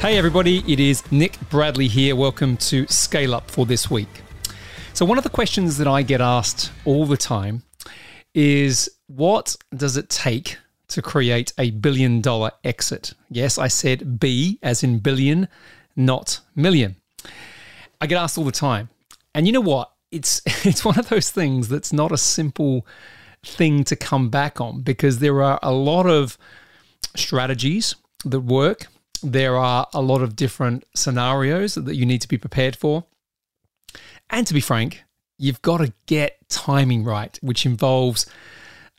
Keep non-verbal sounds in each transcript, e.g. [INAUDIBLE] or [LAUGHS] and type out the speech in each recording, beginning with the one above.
Hey, everybody, it is Nick Bradley here. Welcome to Scale Up for this week. So, one of the questions that I get asked all the time is what does it take to create a billion dollar exit? Yes, I said B as in billion, not million. I get asked all the time. And you know what? It's [LAUGHS] it's one of those things that's not a simple thing to come back on because there are a lot of strategies that work there are a lot of different scenarios that you need to be prepared for. And to be frank, you've got to get timing right, which involves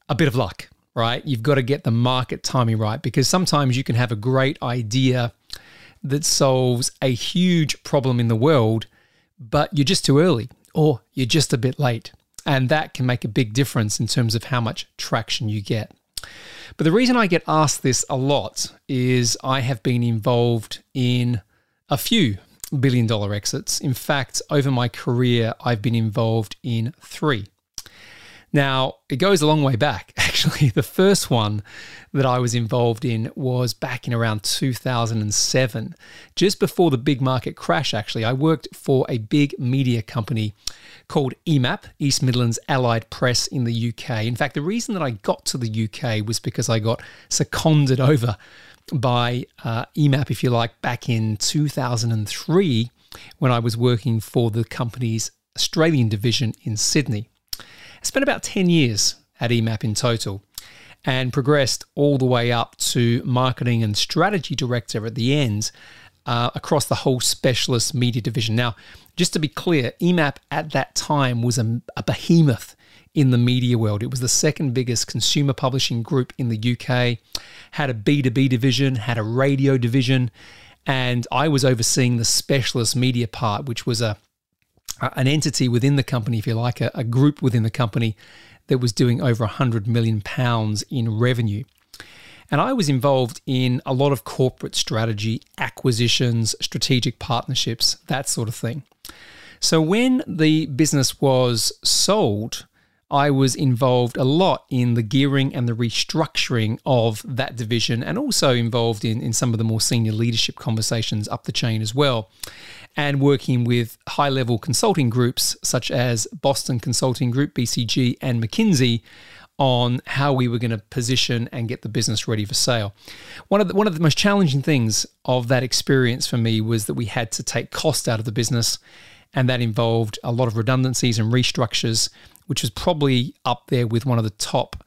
a bit of luck, right? You've got to get the market timing right because sometimes you can have a great idea that solves a huge problem in the world, but you're just too early or you're just a bit late. And that can make a big difference in terms of how much traction you get. But the reason I get asked this a lot is I have been involved in a few billion dollar exits. In fact, over my career, I've been involved in three. Now, it goes a long way back. [LAUGHS] Actually, [LAUGHS] the first one that I was involved in was back in around 2007, just before the big market crash. Actually, I worked for a big media company called EMAP, East Midlands Allied Press in the UK. In fact, the reason that I got to the UK was because I got seconded [LAUGHS] over by uh, EMAP, if you like, back in 2003 when I was working for the company's Australian division in Sydney. I spent about 10 years at EMAP in total and progressed all the way up to marketing and strategy director at the end uh, across the whole specialist media division. Now, just to be clear, EMAP at that time was a, a behemoth in the media world. It was the second biggest consumer publishing group in the UK, had a B2B division, had a radio division, and I was overseeing the specialist media part, which was a an entity within the company, if you like, a, a group within the company that was doing over 100 million pounds in revenue. And I was involved in a lot of corporate strategy, acquisitions, strategic partnerships, that sort of thing. So when the business was sold, I was involved a lot in the gearing and the restructuring of that division and also involved in, in some of the more senior leadership conversations up the chain as well and working with high level consulting groups such as Boston Consulting Group, BCG, and McKinsey on how we were going to position and get the business ready for sale. One of the, one of the most challenging things of that experience for me was that we had to take cost out of the business and that involved a lot of redundancies and restructures, which was probably up there with one of the top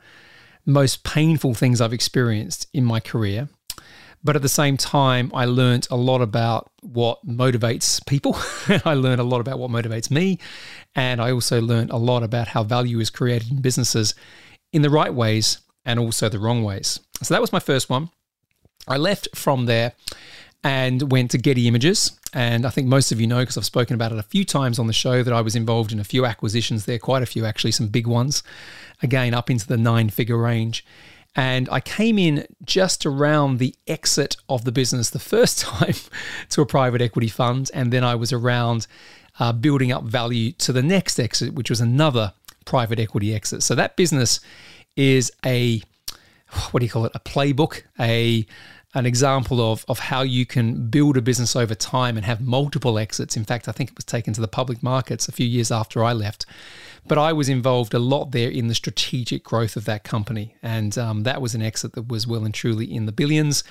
most painful things I've experienced in my career. But at the same time, I learned a lot about what motivates people. [LAUGHS] I learned a lot about what motivates me. And I also learned a lot about how value is created in businesses in the right ways and also the wrong ways. So that was my first one. I left from there and went to Getty Images. And I think most of you know, because I've spoken about it a few times on the show, that I was involved in a few acquisitions there, quite a few actually, some big ones, again, up into the nine figure range. And I came in just around the exit of the business the first [LAUGHS] time to a private equity fund. And then I was around uh, building up value to the next exit, which was another private equity exit. So that business is a, what do you call it, a playbook, a an example of, of how you can build a business over time and have multiple exits. In fact, I think it was taken to the public markets a few years after I left. But I was involved a lot there in the strategic growth of that company. And um, that was an exit that was well and truly in the billions,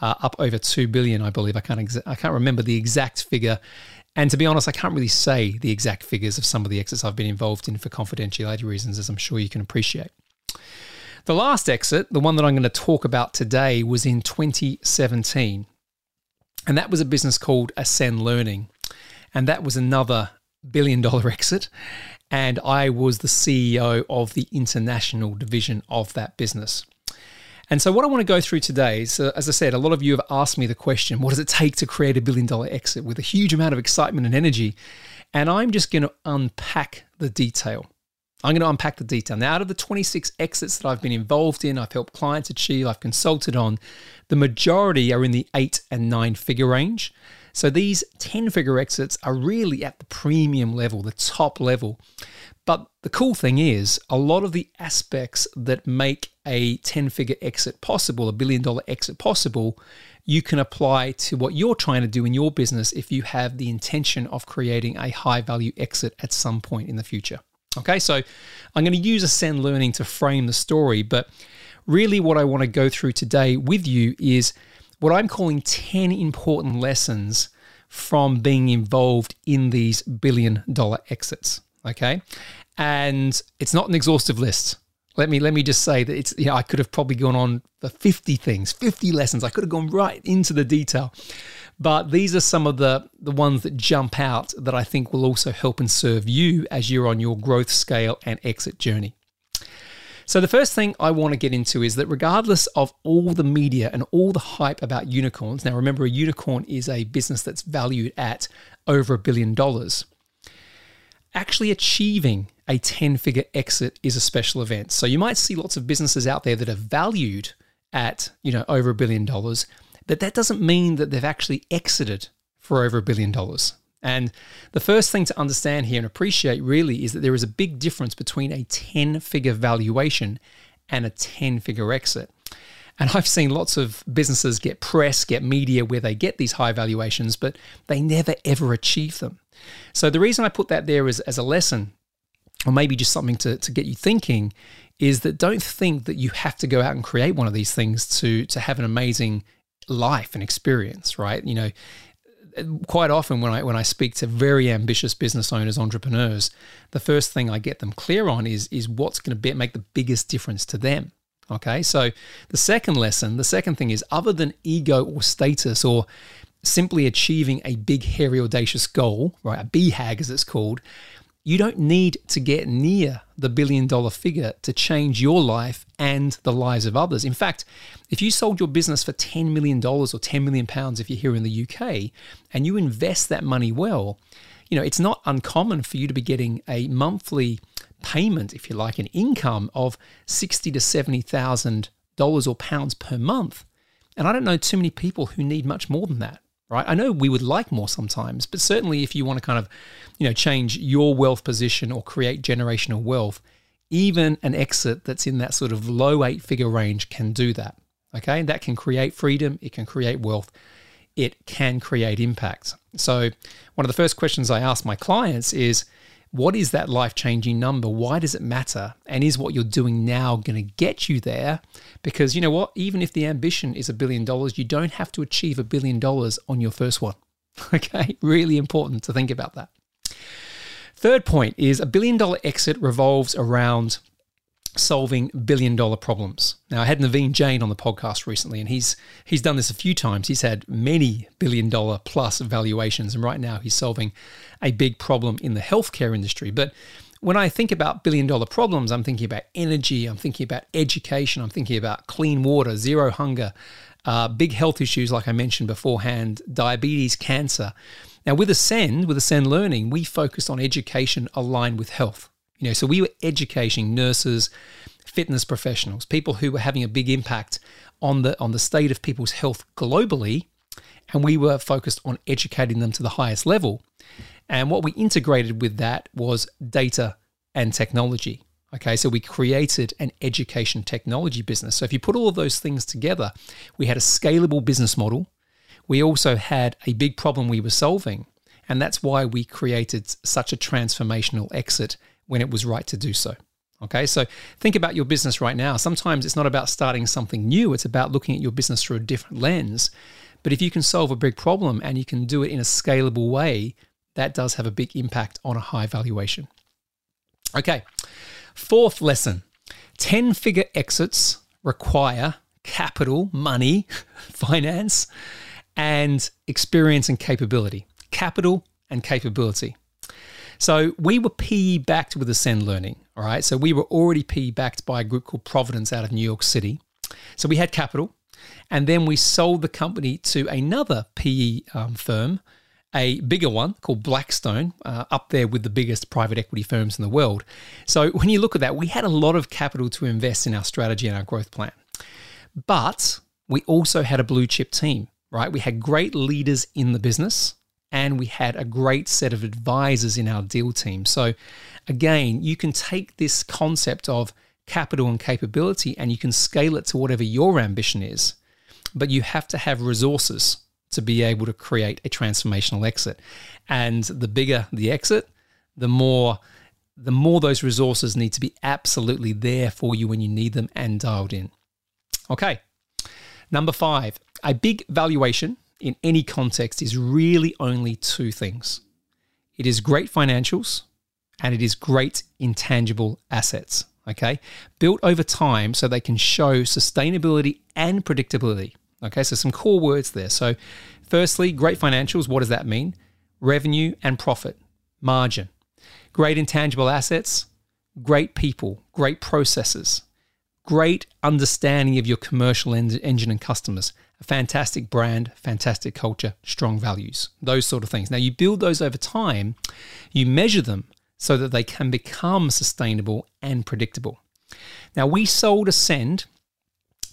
uh, up over 2 billion, I believe. I can't, exa- I can't remember the exact figure. And to be honest, I can't really say the exact figures of some of the exits I've been involved in for confidentiality reasons, as I'm sure you can appreciate. The last exit, the one that I'm going to talk about today, was in 2017. And that was a business called Ascend Learning. And that was another billion dollar [LAUGHS] exit and I was the CEO of the international division of that business. And so, what I want to go through today is, uh, as I said, a lot of you have asked me the question what does it take to create a billion dollar exit with a huge amount of excitement and energy? And I'm just going to unpack the detail. I'm going to unpack the detail. Now, out of the 26 exits that I've been involved in, I've helped clients achieve, I've consulted on, the majority are in the eight and nine figure range. So these 10 figure exits are really at the premium level, the top level. But the cool thing is, a lot of the aspects that make a 10 figure exit possible, a billion dollar exit possible, you can apply to what you're trying to do in your business if you have the intention of creating a high value exit at some point in the future. Okay, so I'm going to use Ascend Learning to frame the story, but really what I want to go through today with you is what I'm calling 10 important lessons from being involved in these billion dollar exits. Okay. And it's not an exhaustive list. Let me let me just say that it's you know, I could have probably gone on for 50 things, 50 lessons. I could have gone right into the detail. But these are some of the, the ones that jump out that I think will also help and serve you as you're on your growth scale and exit journey. So, the first thing I want to get into is that regardless of all the media and all the hype about unicorns, now remember, a unicorn is a business that's valued at over a billion dollars. Actually, achieving a 10 figure exit is a special event. So, you might see lots of businesses out there that are valued at, you know, over a billion dollars, but that doesn't mean that they've actually exited for over a billion dollars. And the first thing to understand here and appreciate really is that there is a big difference between a 10 figure valuation and a 10 figure exit. And I've seen lots of businesses get press, get media where they get these high valuations, but they never ever achieve them. So the reason I put that there is as a lesson, or maybe just something to, to get you thinking, is that don't think that you have to go out and create one of these things to to have an amazing life and experience, right? You know, quite often when I when I speak to very ambitious business owners, entrepreneurs, the first thing I get them clear on is is what's going to be, make the biggest difference to them. Okay, so the second lesson, the second thing is other than ego or status or simply achieving a big, hairy, audacious goal, right? A BHAG as it's called. You don't need to get near the billion dollar figure to change your life and the lives of others. In fact, if you sold your business for $10 million or 10 million pounds if you're here in the UK and you invest that money well, you know, it's not uncommon for you to be getting a monthly payment, if you like, an income of sixty to seventy thousand dollars or pounds per month. And I don't know too many people who need much more than that right? I know we would like more sometimes, but certainly if you want to kind of, you know, change your wealth position or create generational wealth, even an exit that's in that sort of low eight figure range can do that. Okay, that can create freedom, it can create wealth, it can create impact. So, one of the first questions I ask my clients is what is that life changing number? Why does it matter? And is what you're doing now going to get you there? Because you know what? Even if the ambition is a billion dollars, you don't have to achieve a billion dollars on your first one. [LAUGHS] Okay, really important to think about that. Third point is a billion dollar exit revolves around solving billion dollar problems. Now, I had Naveen Jain on the podcast recently, and he's he's done this a few times. He's had many billion dollar plus valuations, and right now he's solving a big problem in the healthcare industry. But when I think about billion dollar problems, I'm thinking about energy, I'm thinking about education, I'm thinking about clean water, zero hunger, uh, big health issues like I mentioned beforehand, diabetes, cancer. Now, with Ascend, with Ascend Learning, we focus on education aligned with health. You know, so we were educating nurses, fitness professionals, people who were having a big impact on the on the state of people's health globally, and we were focused on educating them to the highest level. And what we integrated with that was data and technology. Okay, so we created an education technology business. So if you put all of those things together, we had a scalable business model. We also had a big problem we were solving. And that's why we created such a transformational exit when it was right to do so. Okay, so think about your business right now. Sometimes it's not about starting something new, it's about looking at your business through a different lens. But if you can solve a big problem and you can do it in a scalable way, that does have a big impact on a high valuation. Okay, fourth lesson 10 figure exits require capital, money, [LAUGHS] finance, and experience and capability. Capital and capability. So we were PE backed with Ascend Learning. All right. So we were already PE backed by a group called Providence out of New York City. So we had capital. And then we sold the company to another PE um, firm, a bigger one called Blackstone, uh, up there with the biggest private equity firms in the world. So when you look at that, we had a lot of capital to invest in our strategy and our growth plan. But we also had a blue chip team, right? We had great leaders in the business and we had a great set of advisors in our deal team. So, again, you can take this concept of capital and capability and you can scale it to whatever your ambition is. but you have to have resources to be able to create a transformational exit. And the bigger the exit, the more the more those resources need to be absolutely there for you when you need them and dialed in. Okay. Number 5, a big valuation in any context is really only two things. It is great financials and it is great intangible assets, okay? Built over time so they can show sustainability and predictability. Okay, so some core words there. So, firstly, great financials, what does that mean? Revenue and profit, margin. Great intangible assets, great people, great processes, great understanding of your commercial en- engine and customers, a fantastic brand, fantastic culture, strong values, those sort of things. Now, you build those over time, you measure them so that they can become sustainable and predictable. Now, we sold Ascend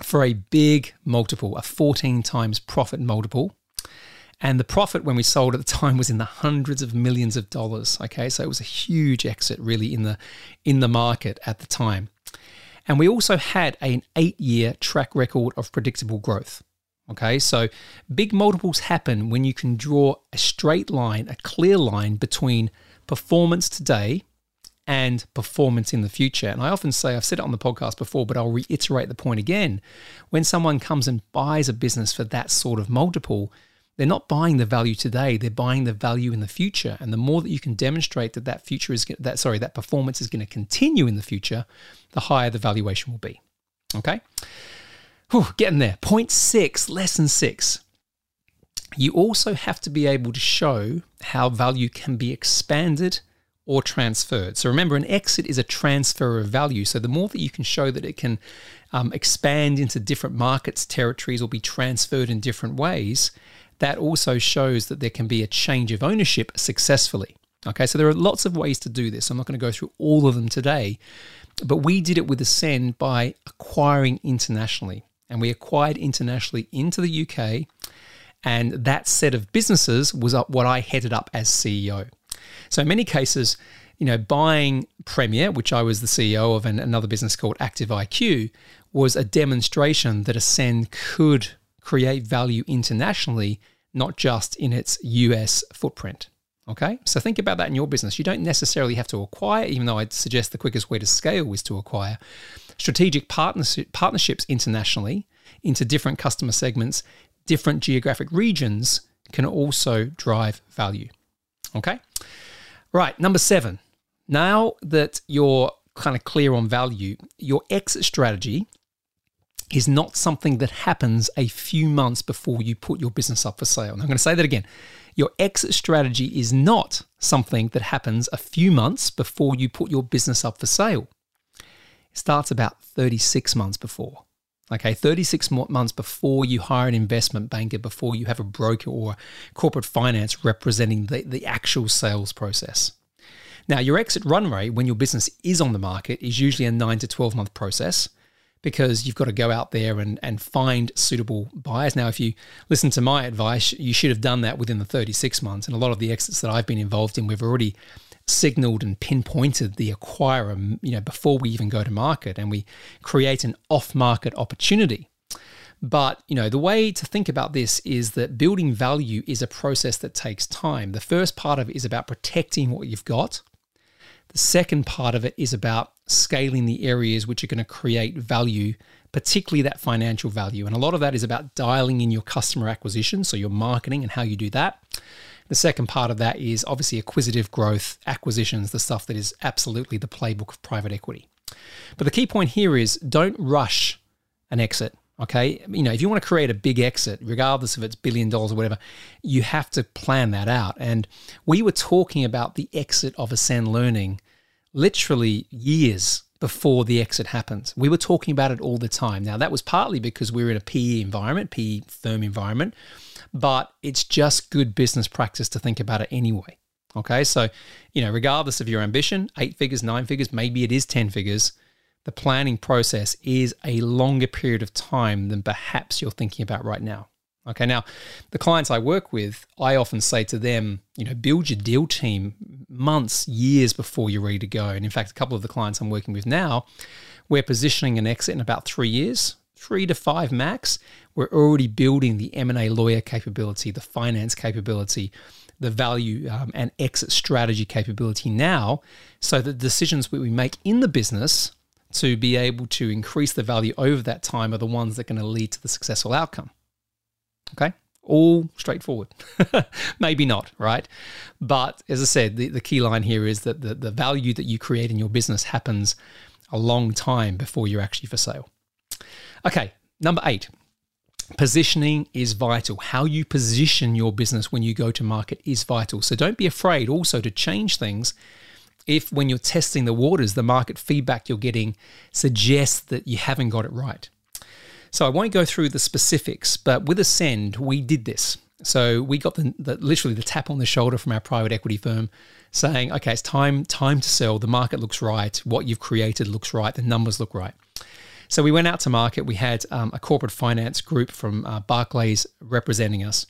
for a big multiple, a 14 times profit multiple. And the profit when we sold at the [LAUGHS] time was in the hundreds of millions of dollars. Okay, so it was a huge exit really in the in the market at the time. And we also had an eight-year track record of predictable growth. Okay, so big multiples happen when you can draw a straight line, a clear line between performance today and performance in the future. And I often say, I've said it on the podcast before, but I'll reiterate the point again. When someone comes and buys a business for that sort of multiple, they're not buying the value today, they're buying the value in the future. And the more that you can demonstrate that that future is that sorry, that performance is going to continue in the future, the higher the valuation will be. Okay? Whew, getting there. Point six, lesson six. You also have to be able to show how value can be expanded or transferred. So remember, an exit is a transfer of value. So the more that you can show that it can um, expand into different markets, territories, or be transferred in different ways, that also shows that there can be a change of ownership successfully. Okay, so there are lots of ways to do this. I'm not going to go through all of them today, but we did it with Ascend by acquiring internationally. And we acquired internationally into the UK, and that set of businesses was what I headed up as CEO. So in many cases, you know, buying Premier, which I was the CEO of, and another business called Active IQ, was a demonstration that Ascend could create value internationally, not just in its US footprint. Okay, so think about that in your business. You don't necessarily have to acquire, even though I'd suggest the quickest way to scale is to acquire strategic partnerships internationally into different customer segments, different geographic regions can also drive value. Okay, Right, number seven. Now that you're kind of clear on value, your exit strategy is not something that happens a few months before you put your business up for sale. And I'm going to say that again. Your exit strategy is not something that happens a few months before you put your business up for sale. It starts about 36 months before. Okay, 36 months before you hire an investment banker, before you have a broker or corporate finance representing the, the actual sales process. Now, your exit run rate when your business is on the market is usually a 9 to 12 month process because you've got to go out there and, and find suitable buyers. Now, if you listen to my advice, you should have done that within the 36 months. And a lot of the exits that I've been involved in, we've already signaled and pinpointed the acquirer, you know, before we even go to market, and we create an off-market opportunity. But you know, the way to think about this is that building value is a process that takes time. The first part of it is about protecting what you've got. The second part of it is about scaling the areas which are going to create value, particularly that financial value. And a lot of that is about dialing in your customer acquisition, so your marketing and how you do that. The second part of that is obviously acquisitive growth, acquisitions, the stuff that is absolutely the playbook of private equity. But the key point here is don't rush an exit. Okay. You know, if you want to create a big exit, regardless if it's billion dollars or whatever, you have to plan that out. And we were talking about the exit of Ascend Learning literally years before the exit happened. We were talking about it all the time. Now, that was partly because we were in a PE environment, PE firm environment, but it's just good business practice to think about it anyway. Okay, so, you know, regardless of your ambition, eight figures, nine figures, maybe it is 10 figures, the planning process is a longer period of time than perhaps you're thinking about right now. Okay, now the clients I work with, I often say to them, you know, build your deal team months, years before you're ready to go. And in fact, a couple of the clients I'm working with now, we're positioning an exit in about three years, three to five max. we're already building the M&A lawyer capability, the finance capability, the value um, and exit strategy capability now so the decisions we make in the business to be able to increase the value over that time are the ones that are going to lead to the successful outcome. Okay? All straightforward. [LAUGHS] Maybe not, right? But as I said, the, the key line here is that the, the value that you create in your business happens a long time before you're actually for sale. Okay, number eight. Positioning is vital. How you position your business when you go to market is vital. So don't be afraid also to change things if, when you're testing the waters, the market feedback you're getting suggests that you haven't got it right. So I won't go through the specifics, but with Ascend, we did this. So we got the, the, literally the tap on the shoulder from our private equity firm, saying, "Okay, it's time time to sell. The market looks right. What you've created looks right. The numbers look right." So we went out to market. We had um, a corporate finance group from uh, Barclays representing us,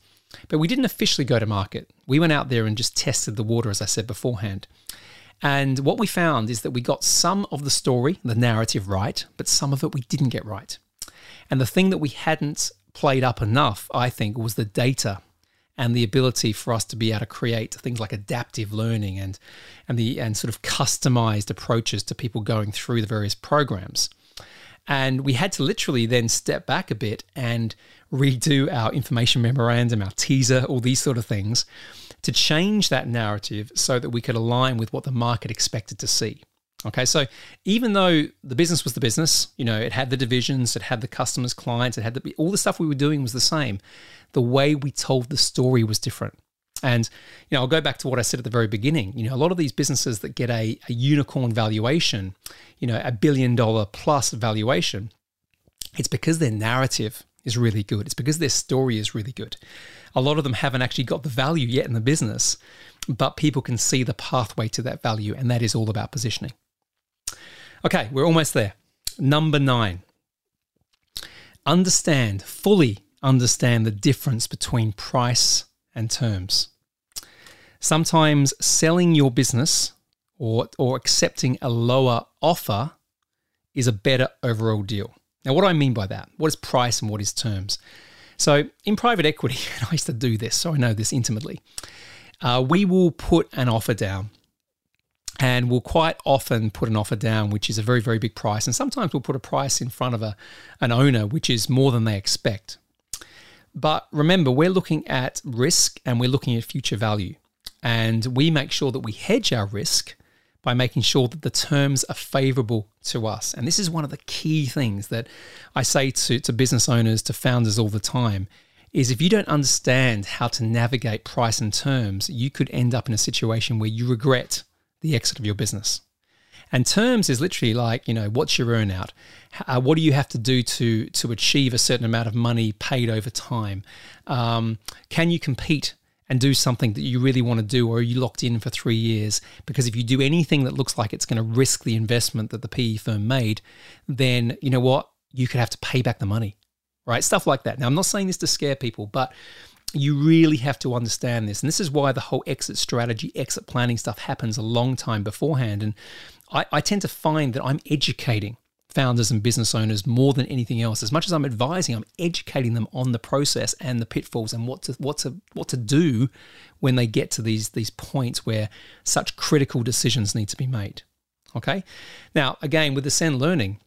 but we didn't officially go to market. We went out there and just tested the water, as I said beforehand. And what we found is that we got some of the story, the narrative right, but some of it we didn't get right. And the thing that we hadn't played up enough, I think, was the data and the ability for us to be able to create things like adaptive learning and and the and sort of customized approaches to people going through the various programs. And we had to literally then step back a bit and redo our information memorandum, our teaser, all these sort of things to change that narrative so that we could align with what the market expected to see. Okay, so even though the business was the business, you know, it had the divisions, it had the customers, clients, it had the, all the stuff we were doing was the same. The way we told the story was different. And, you know, I'll go back to what I said at the very beginning. You know, a lot of these businesses that get a, a unicorn valuation, you know, a billion dollar plus valuation, it's because their narrative is really good. It's because their story is really good. A lot of them haven't actually got the value yet in the business, but people can see the pathway to that value, and that is all about positioning. Okay, we're almost there. Number nine. Understand, fully understand the difference between price and terms. Sometimes selling your business or, or accepting a lower offer is a better overall deal. Now, what do I mean by that? What is price and what is terms? So, in private equity, [LAUGHS] and I used to do this, so I know this intimately, uh, we will put an offer down and we'll quite often put an offer down which is a very very big price. And sometimes we'll put a price in front of a, an owner which is more than they expect. But remember we're looking at risk and we're looking at future value. And we make sure that we hedge our risk by making sure that the terms are favorable to us. And this is one of the key things that i say to, to business owners to founders all the time is if you don't understand how to navigate price and terms you could end up in a situation where you regret the exit of your business. And terms is literally like, you know, what's your earnout? Uh, what do you have to do to to achieve a certain amount of money paid over time? Um, can you compete and do something that you really want to do, or are you locked in for three years? Because if you do anything that looks like it's going to risk the investment that the PE firm made, then you know what? You could have to pay back the money, right? Stuff like that. Now, I'm not saying this to scare people, but you really have to understand this. And this is why the whole exit strategy, exit planning stuff happens a long time beforehand. And I, I, tend to find that I'm educating founders and business owners more than anything else. As much as I'm advising, I'm educating them on the process and the pitfalls and what to what to what to do when they get to these these points where such critical decisions need to be made. Okay. Now, again, with the Ascend Learning,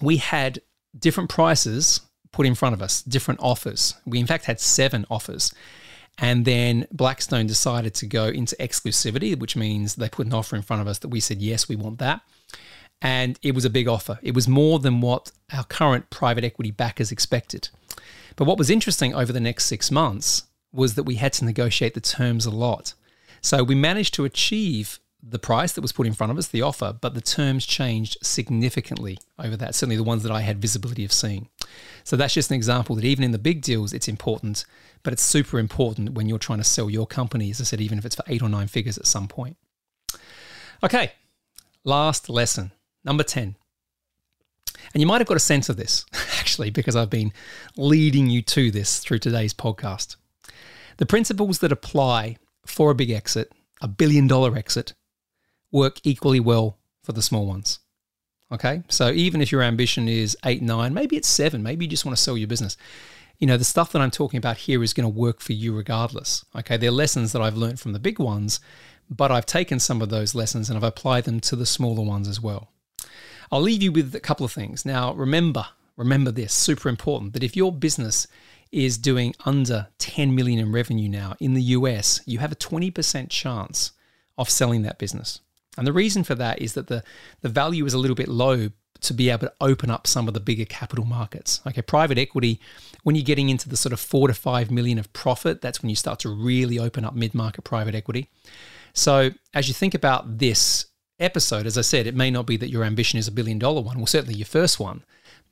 we had different prices put in front of us, different offers. We, in fact, had seven offers. And then Blackstone decided to go into exclusivity, which means they put an offer in front of us that we said, yes, we want that. And it was a big offer. It was more than what our current private equity backers expected. But what was interesting over the next six months was that we had to negotiate the terms a lot. So we managed to achieve the price that was put in front of us, the offer, but the terms changed significantly over that, certainly the ones that I had visibility of seeing. So that's just an example that even in the big deals, it's important, but it's super important when you're trying to sell your company, as I said, even if it's for eight or nine figures at some point. Okay, last lesson, number 10. And you might have got a sense of this, [LAUGHS] actually, because I've been leading you to this through today's podcast. The principles that apply for a big exit, a billion dollar exit, work equally well for the small ones. Okay. So even if your ambition is eight, nine, maybe it's seven, maybe you just want to sell your business. You know, the stuff that I'm talking about here is going to work for you regardless. Okay. They're lessons that I've learned from the big ones, but I've taken some of those lessons and I've applied them to the smaller ones as well. I'll leave you with a couple of things. Now, remember, remember this super important that if your business is doing under 10 million in revenue now in the US, you have a 20% chance of selling that business. And the reason for that is that the, the value is a little bit low to be able to open up some of the bigger capital markets. Okay, private equity, when you're getting into the sort of four to five million of profit, that's when you start to really open up mid market private equity. So as you think about this episode, as I said, it may not be that your ambition is a billion dollar one, well, certainly your first one,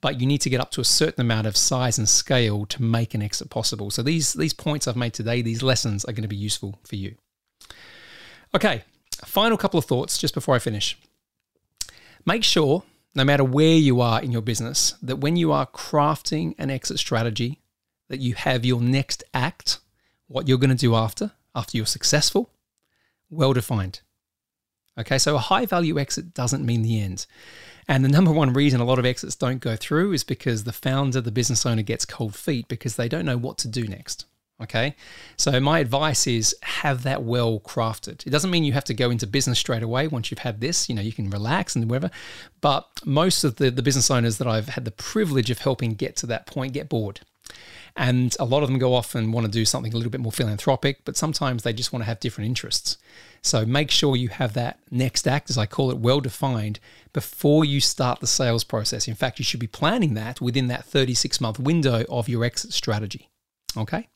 but you need to get up to a certain amount of size and scale to make an exit possible. So these these points I've made today, these lessons are going to be useful for you. Okay, final couple of thoughts just before I finish. Make sure, no matter where you are in your business, that when you are crafting an exit strategy, that you have your next act, what you're going to do after, after you're successful, well defined. Okay, so a high value exit doesn't mean the end. And the number one reason a lot of exits don't go through is because the founder, the business owner gets cold feet because they don't know what to do next. Okay. So, my advice is have that well crafted. It doesn't mean you have to go into business straight away once you've had this. You know, you can relax and whatever. But most of the, the business owners that I've had the privilege of helping get to that point get bored. And a lot of them go off and want to do something a little bit more philanthropic, but sometimes they just want to have different interests. So make sure you have that next act, as I call it, well defined before you start the sales process. In fact, you should be planning that within that 36 month window of your exit strategy. Okay.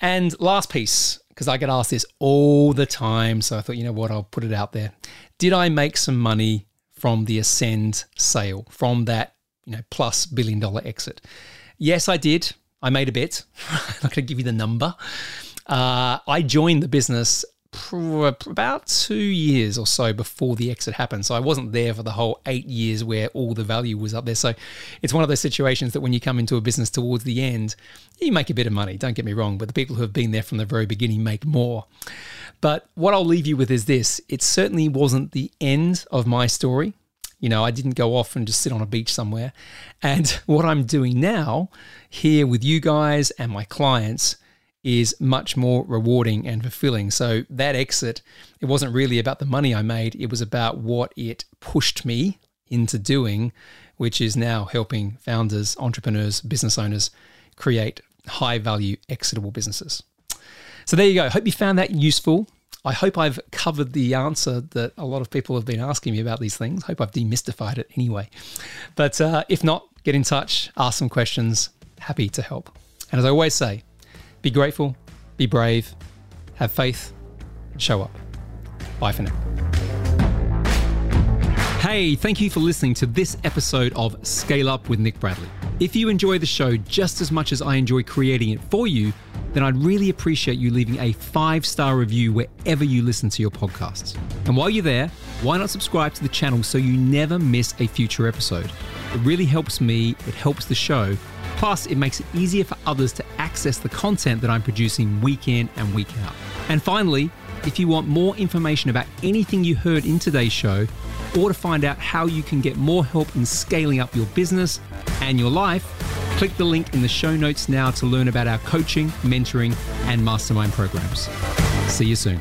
And last piece, because I get asked this all the time. So I thought, you know what, I'll put it out there. Did I make some money from the Ascend sale, from that, you know, plus billion dollar exit? Yes, I did. I made a bit. [LAUGHS] I'm not going to give you the number. Uh, I joined the business about two years or so before the exit happened. So I wasn't there for the whole eight years where all the value was up there. So it's one of those situations that when you come into a business towards the end, you make a bit of money. Don't get me wrong, but the people who have been there from the very beginning make more. But what I'll leave you with is this it certainly wasn't the end of my story. You know, I didn't go off and just sit on a beach somewhere. And [LAUGHS] what I'm doing now here with you guys and my clients is much more rewarding and fulfilling. So that exit, it wasn't really about the money I made, it was about what it pushed me into doing, which is now helping founders, entrepreneurs, business owners create high value exitable businesses. So there you go. Hope you found that useful. I hope I've covered the answer that a lot of people have been asking me about these things. Hope I've demystified it anyway. But uh, if not, get in touch, ask some questions. Happy to help. And as I always say, be grateful, be brave, have faith, and show up. Bye for now. Hey, thank you for listening to this episode of Scale Up with Nick Bradley. If you enjoy the show just as much as I enjoy creating it for you, then I'd really appreciate you leaving a five star review wherever you listen to your podcasts. And while you're there, why not subscribe to the channel so you never miss a future episode? It really helps me, it helps the show, Plus, it makes it easier for others to access the content that I'm producing week in and week out. And finally, if you want more information about anything you heard in today's show, or to find out how you can get more help in scaling up your business and your life, click the link in the show notes now to learn about our coaching, mentoring, and mastermind programs. See you soon.